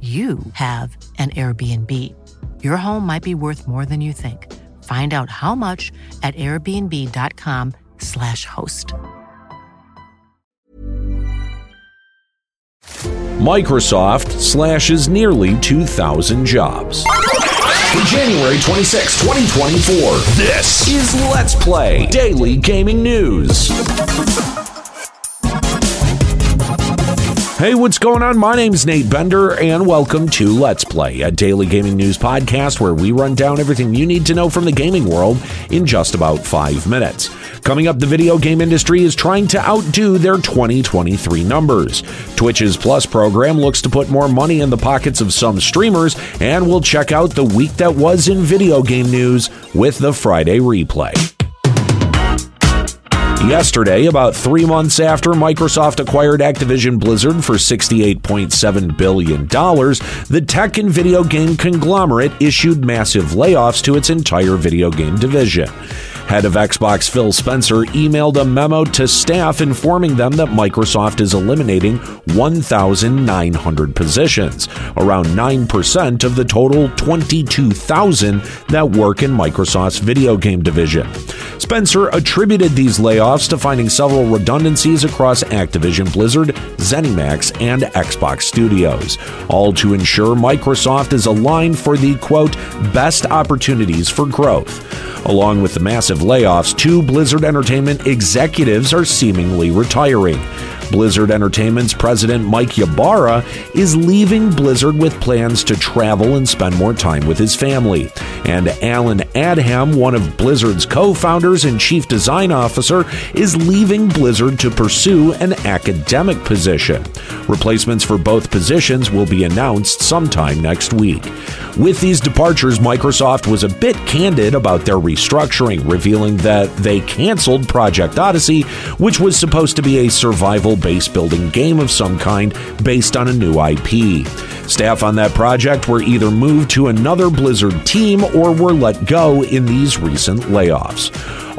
you have an Airbnb. Your home might be worth more than you think. Find out how much at airbnb.com/slash host. Microsoft slashes nearly 2,000 jobs. January 26, 2024. This is Let's Play Daily Gaming News. Hey, what's going on? My name's Nate Bender, and welcome to Let's Play, a daily gaming news podcast where we run down everything you need to know from the gaming world in just about five minutes. Coming up, the video game industry is trying to outdo their 2023 numbers. Twitch's Plus program looks to put more money in the pockets of some streamers, and we'll check out the week that was in video game news with the Friday replay. Yesterday, about three months after Microsoft acquired Activision Blizzard for $68.7 billion, the tech and video game conglomerate issued massive layoffs to its entire video game division. Head of Xbox Phil Spencer emailed a memo to staff informing them that Microsoft is eliminating 1,900 positions, around 9% of the total 22,000 that work in Microsoft's video game division. Spencer attributed these layoffs to finding several redundancies across Activision Blizzard, ZeniMax, and Xbox Studios, all to ensure Microsoft is aligned for the quote, best opportunities for growth. Along with the massive layoffs, two Blizzard Entertainment executives are seemingly retiring. Blizzard Entertainment's president Mike Ybarra is leaving Blizzard with plans to travel and spend more time with his family. And Allen Adham, one of Blizzard's co founders and chief design officer, is leaving Blizzard to pursue an academic position. Replacements for both positions will be announced sometime next week. With these departures, Microsoft was a bit candid about their restructuring, revealing that they canceled Project Odyssey, which was supposed to be a survival base building game of some kind based on a new IP. Staff on that project were either moved to another Blizzard team or were let go in these recent layoffs.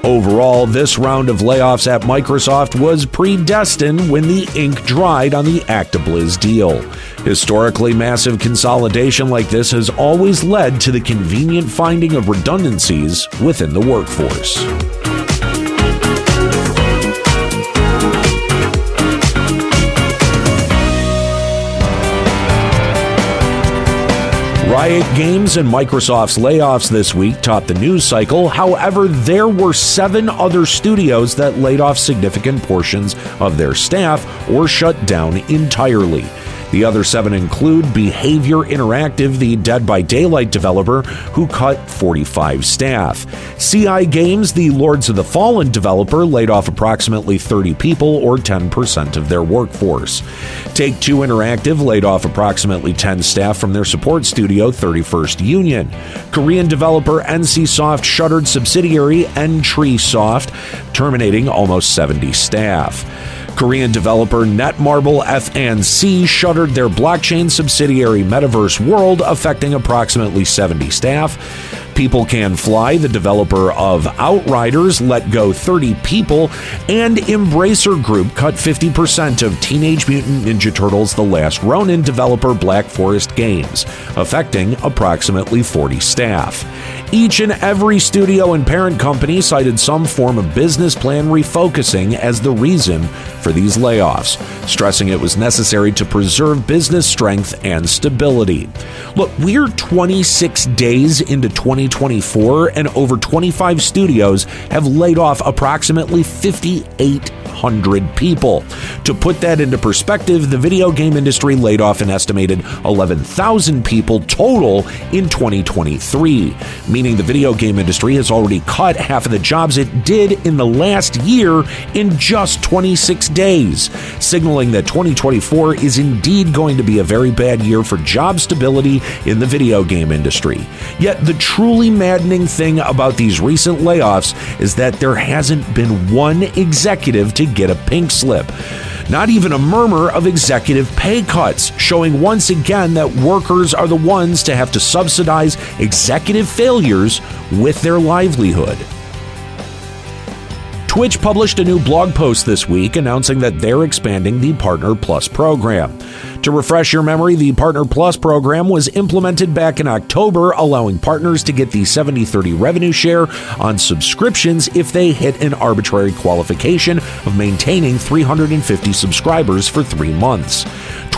Overall, this round of layoffs at Microsoft was predestined when the ink dried on the ActiBliz deal. Historically, massive consolidation like this has always led to the convenient finding of redundancies within the workforce. Riot Games and Microsoft's layoffs this week topped the news cycle. However, there were seven other studios that laid off significant portions of their staff or shut down entirely. The other seven include Behavior Interactive, the Dead by Daylight developer, who cut 45 staff. CI Games, the Lords of the Fallen developer, laid off approximately 30 people, or 10% of their workforce. Take Two Interactive laid off approximately 10 staff from their support studio, 31st Union. Korean developer NCSoft shuttered subsidiary Soft, terminating almost 70 staff. Korean developer Netmarble FNC shuttered their blockchain subsidiary Metaverse World, affecting approximately 70 staff. People Can Fly, the developer of Outriders, let go 30 people, and Embracer Group cut 50% of Teenage Mutant Ninja Turtles The Last Ronin developer Black Forest Games, affecting approximately 40 staff. Each and every studio and parent company cited some form of business plan refocusing as the reason for these layoffs, stressing it was necessary to preserve business strength and stability. Look, we're 26 days into 2024, and over 25 studios have laid off approximately 58 100 people. To put that into perspective, the video game industry laid off an estimated 11,000 people total in 2023, meaning the video game industry has already cut half of the jobs it did in the last year in just 26 days, signaling that 2024 is indeed going to be a very bad year for job stability in the video game industry. Yet the truly maddening thing about these recent layoffs is that there hasn't been one executive to get a pink slip. Not even a murmur of executive pay cuts, showing once again that workers are the ones to have to subsidize executive failures with their livelihood. Twitch published a new blog post this week announcing that they're expanding the Partner Plus program. To refresh your memory, the Partner Plus program was implemented back in October, allowing partners to get the 70 30 revenue share on subscriptions if they hit an arbitrary qualification of maintaining 350 subscribers for three months.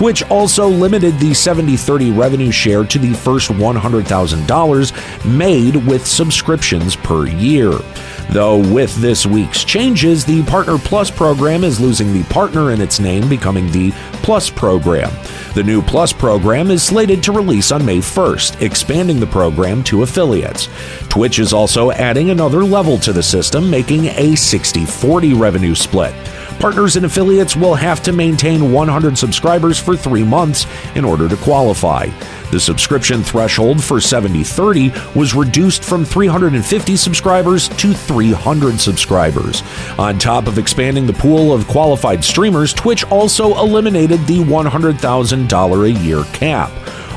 Twitch also limited the 70 30 revenue share to the first $100,000 made with subscriptions per year. Though with this week's changes, the Partner Plus program is losing the partner in its name, becoming the Plus program. The new Plus program is slated to release on May 1st, expanding the program to affiliates. Twitch is also adding another level to the system, making a 60 40 revenue split. Partners and affiliates will have to maintain 100 subscribers for three months in order to qualify. The subscription threshold for 7030 was reduced from 350 subscribers to 300 subscribers. On top of expanding the pool of qualified streamers, Twitch also eliminated the $100,000 a year cap.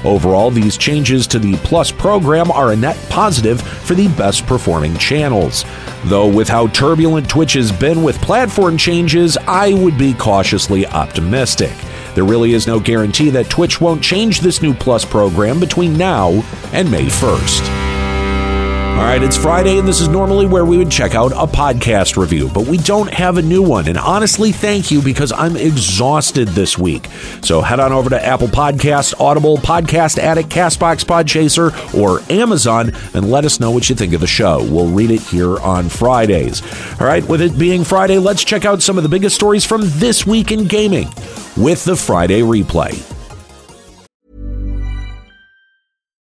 Overall, these changes to the Plus program are a net positive for the best performing channels. Though, with how turbulent Twitch has been with platform changes, I would be cautiously optimistic. There really is no guarantee that Twitch won't change this new Plus program between now and May 1st. All right, it's Friday, and this is normally where we would check out a podcast review, but we don't have a new one. And honestly, thank you because I'm exhausted this week. So head on over to Apple Podcast, Audible, Podcast Addict, Castbox, Podchaser, or Amazon and let us know what you think of the show. We'll read it here on Fridays. All right, with it being Friday, let's check out some of the biggest stories from this week in gaming with the Friday replay.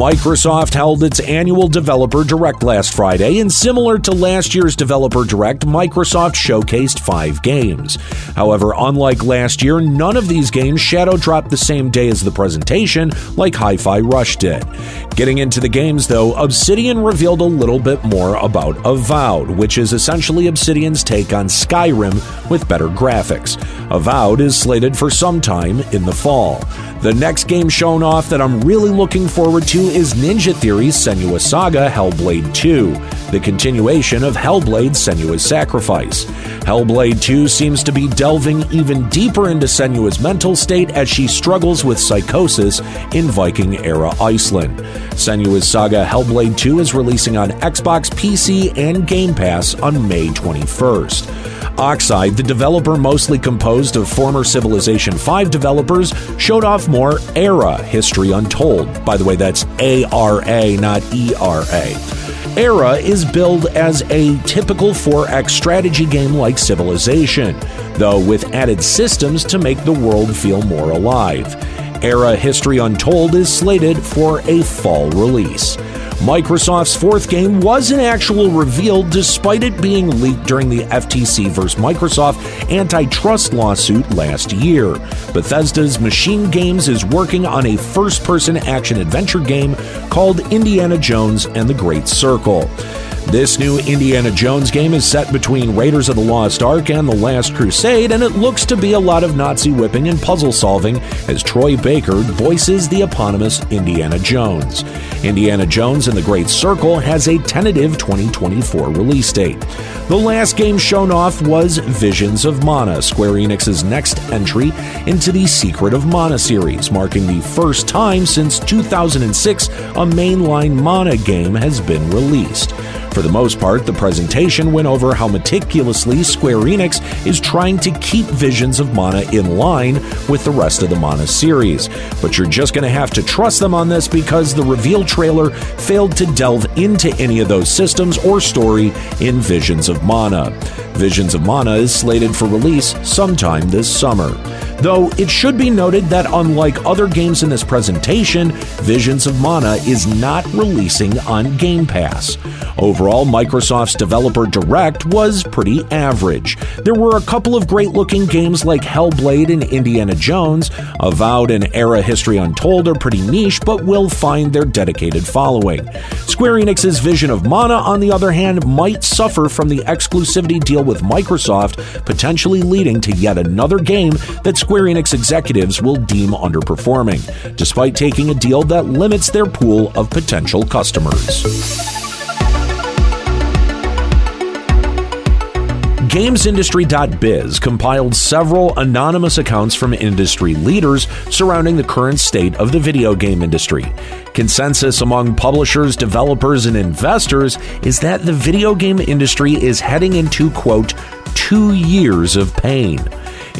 Microsoft held its annual Developer Direct last Friday, and similar to last year's Developer Direct, Microsoft showcased five games. However, unlike last year, none of these games shadow dropped the same day as the presentation, like Hi Fi Rush did. Getting into the games, though, Obsidian revealed a little bit more about Avowed, which is essentially Obsidian's take on Skyrim with better graphics. Avowed is slated for some time in the fall. The next game shown off that I'm really looking forward to is Ninja Theory's Senua's Saga Hellblade 2, the continuation of Hellblade Senua's Sacrifice. Hellblade 2 seems to be delving even deeper into Senua's mental state as she struggles with psychosis in Viking era Iceland. Senua's Saga Hellblade 2 is releasing on Xbox, PC, and Game Pass on May 21st. Oxide, the developer mostly composed of former Civilization 5 developers, showed off more Ara History Untold. By the way, that's A R A, not E R A. Ara is billed as a typical 4X strategy game like Civilization, though with added systems to make the world feel more alive. Ara History Untold is slated for a fall release. Microsoft's fourth game was an actual reveal despite it being leaked during the FTC vs. Microsoft antitrust lawsuit last year. Bethesda's Machine Games is working on a first person action adventure game called Indiana Jones and the Great Circle. This new Indiana Jones game is set between Raiders of the Lost Ark and The Last Crusade, and it looks to be a lot of Nazi whipping and puzzle solving as Troy Baker voices the eponymous Indiana Jones. Indiana Jones and the Great Circle has a tentative 2024 release date. The last game shown off was Visions of Mana, Square Enix's next entry into the Secret of Mana series, marking the first time since 2006 a mainline Mana game has been released. For the most part, the presentation went over how meticulously Square Enix is trying to keep Visions of Mana in line with the rest of the Mana series. But you're just going to have to trust them on this because the reveal trailer failed to delve into any of those systems or story in Visions of Mana. Visions of Mana is slated for release sometime this summer. Though it should be noted that unlike other games in this presentation, Visions of Mana is not releasing on Game Pass. Overall, Microsoft's Developer Direct was pretty average. There were a couple of great looking games like Hellblade and Indiana Jones. Avowed and Ara History Untold are pretty niche, but will find their dedicated following. Square Enix's Vision of Mana, on the other hand, might suffer from the exclusivity deal with Microsoft, potentially leading to yet another game that Square Enix executives will deem underperforming, despite taking a deal that limits their pool of potential customers. GamesIndustry.biz compiled several anonymous accounts from industry leaders surrounding the current state of the video game industry. Consensus among publishers, developers, and investors is that the video game industry is heading into, quote, two years of pain.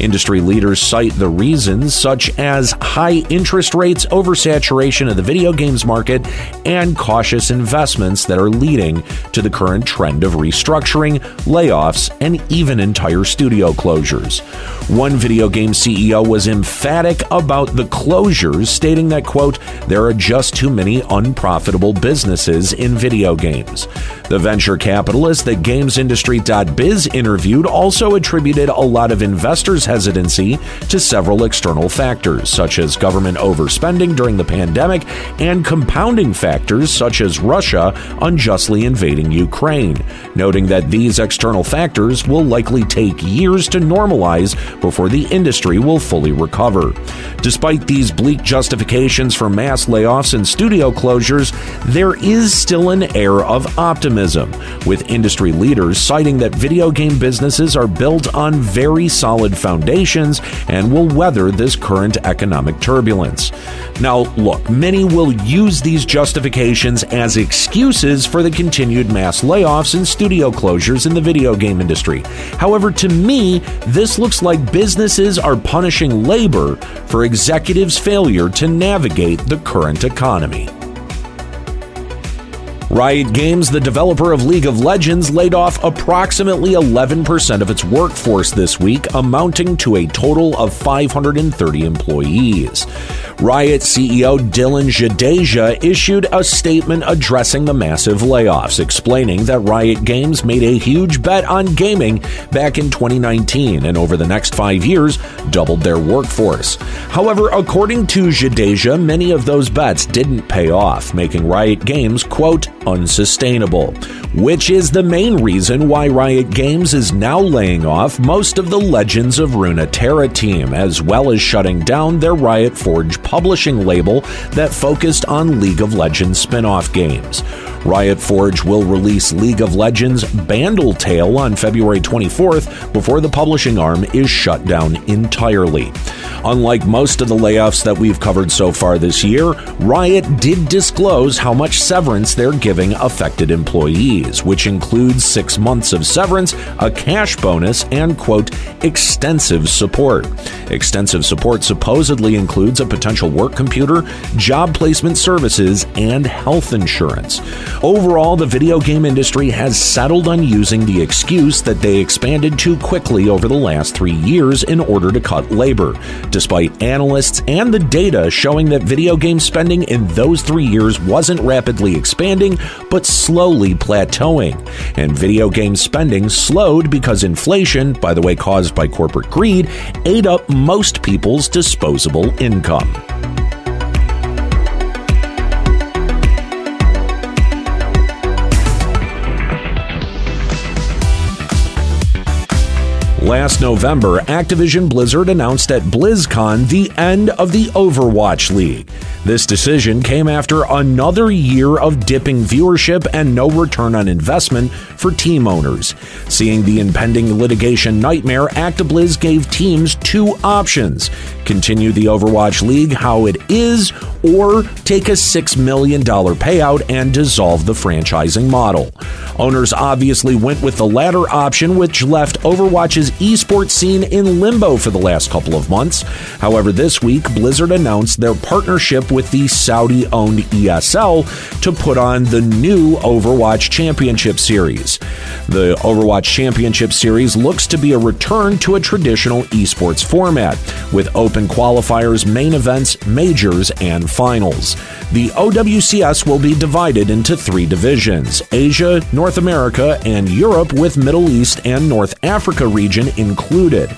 Industry leaders cite the reasons such as high interest rates, oversaturation of the video games market, and cautious investments that are leading to the current trend of restructuring, layoffs, and even entire studio closures. One video game CEO was emphatic about the closures, stating that, quote, there are just too many unprofitable businesses in video games. The venture capitalist that GamesIndustry.biz interviewed also attributed a lot of investors' hesitancy to several external factors, such as government overspending during the pandemic and compounding factors such as Russia unjustly invading Ukraine, noting that these external factors will likely take years to normalize before the industry will fully recover. Despite these bleak justifications for mass layoffs and studio closures, there is still an air of optimism with industry leaders citing that video game businesses are built on very solid foundations and will weather this current economic turbulence. Now, look, many will use these justifications as excuses for the continued mass layoffs and studio closures in the video game industry. However, to me, this looks like businesses are punishing labor for executives' failure to navigate the current economy. Riot Games, the developer of League of Legends, laid off approximately 11% of its workforce this week, amounting to a total of 530 employees. Riot CEO Dylan Jadeja issued a statement addressing the massive layoffs, explaining that Riot Games made a huge bet on gaming back in 2019 and over the next five years doubled their workforce. However, according to Jadeja, many of those bets didn't pay off, making Riot Games, quote, unsustainable, which is the main reason why Riot Games is now laying off most of the Legends of Runeterra team, as well as shutting down their Riot Forge publishing label that focused on League of Legends spin off games. Riot Forge will release League of Legends Bandle Tale on February 24th before the publishing arm is shut down entirely. Unlike most of the layoffs that we've covered so far this year, Riot did disclose how much severance they're giving affected employees, which includes six months of severance, a cash bonus, and, quote, extensive support. Extensive support supposedly includes a potential work computer, job placement services, and health insurance. Overall, the video game industry has settled on using the excuse that they expanded too quickly over the last three years in order to cut labor, despite analysts and the data showing that video game spending in those three years wasn't rapidly expanding, but slowly plateauing. And video game spending slowed because inflation, by the way, caused by corporate greed, ate up most people's disposable income. Last November, Activision Blizzard announced at BlizzCon the end of the Overwatch League. This decision came after another year of dipping viewership and no return on investment for team owners. Seeing the impending litigation nightmare, ActiBliz gave teams two options continue the Overwatch League how it is, or take a $6 million payout and dissolve the franchising model. Owners obviously went with the latter option, which left Overwatch's esports scene in limbo for the last couple of months. However, this week, Blizzard announced their partnership with the Saudi owned ESL to put on the new Overwatch Championship Series. The Overwatch Championship Series looks to be a return to a traditional esports format, with open qualifiers, main events, majors, and finals. The OWCS will be divided into three divisions Asia, North America, and Europe, with Middle East and North Africa region included.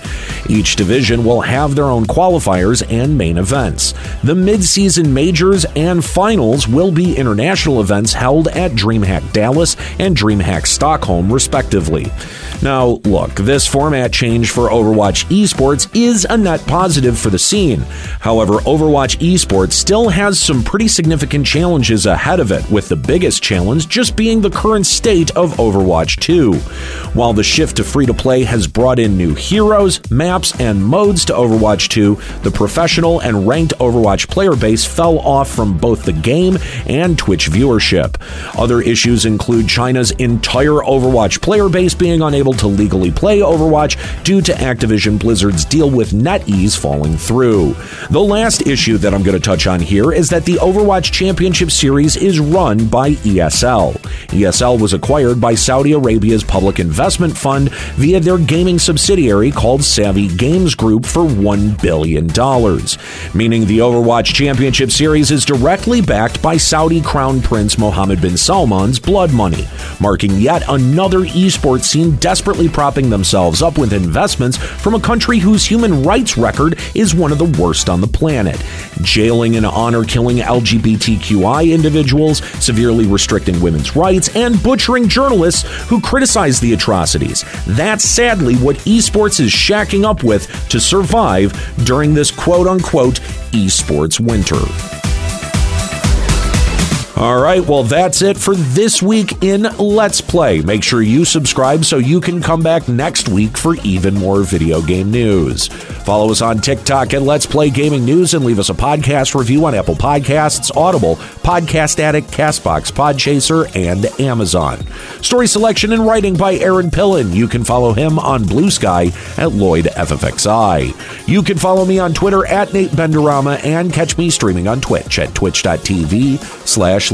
Each division will have their own qualifiers and main events. The mid season majors and finals will be international events held at DreamHack Dallas and DreamHack Stockholm, respectively. Now, look, this format change for Overwatch esports is a net positive for the scene. However, Overwatch esports still has some pretty significant challenges ahead of it, with the biggest challenge just being the current state of Overwatch 2. While the shift to free to play has brought in new heroes, maps, and modes to Overwatch 2, the professional and ranked Overwatch player base fell off from both the game and Twitch viewership. Other issues include China's entire Overwatch player base being unable to legally play Overwatch due to Activision Blizzard's deal with NetEase falling through. The last issue that I'm going to touch on here is that the Overwatch Championship Series is run by ESL. ESL was acquired by Saudi Arabia's Public Investment Fund via their gaming subsidiary called Savvy Games Group for $1 billion, meaning the Overwatch Championship Series is directly backed by Saudi Crown Prince Mohammed bin Salman's blood money, marking yet another esports scene desperately propping themselves up with investments from a country whose human rights record is one of the worst on the planet, jailing and honor killing LGBTQI individuals, severely restricting women's rights, and butchering journalists who criticize the atrocities. That's sadly what esports is shacking up with to survive during this quote unquote esports winter. All right, well, that's it for this week in Let's Play. Make sure you subscribe so you can come back next week for even more video game news. Follow us on TikTok at Let's Play Gaming News and leave us a podcast review on Apple Podcasts, Audible, Podcast Addict, Castbox, Podchaser, and Amazon. Story selection and writing by Aaron Pillen. You can follow him on Blue Sky at Lloyd FFXI. You can follow me on Twitter at Nate Benderama and catch me streaming on Twitch at twitch.tv slash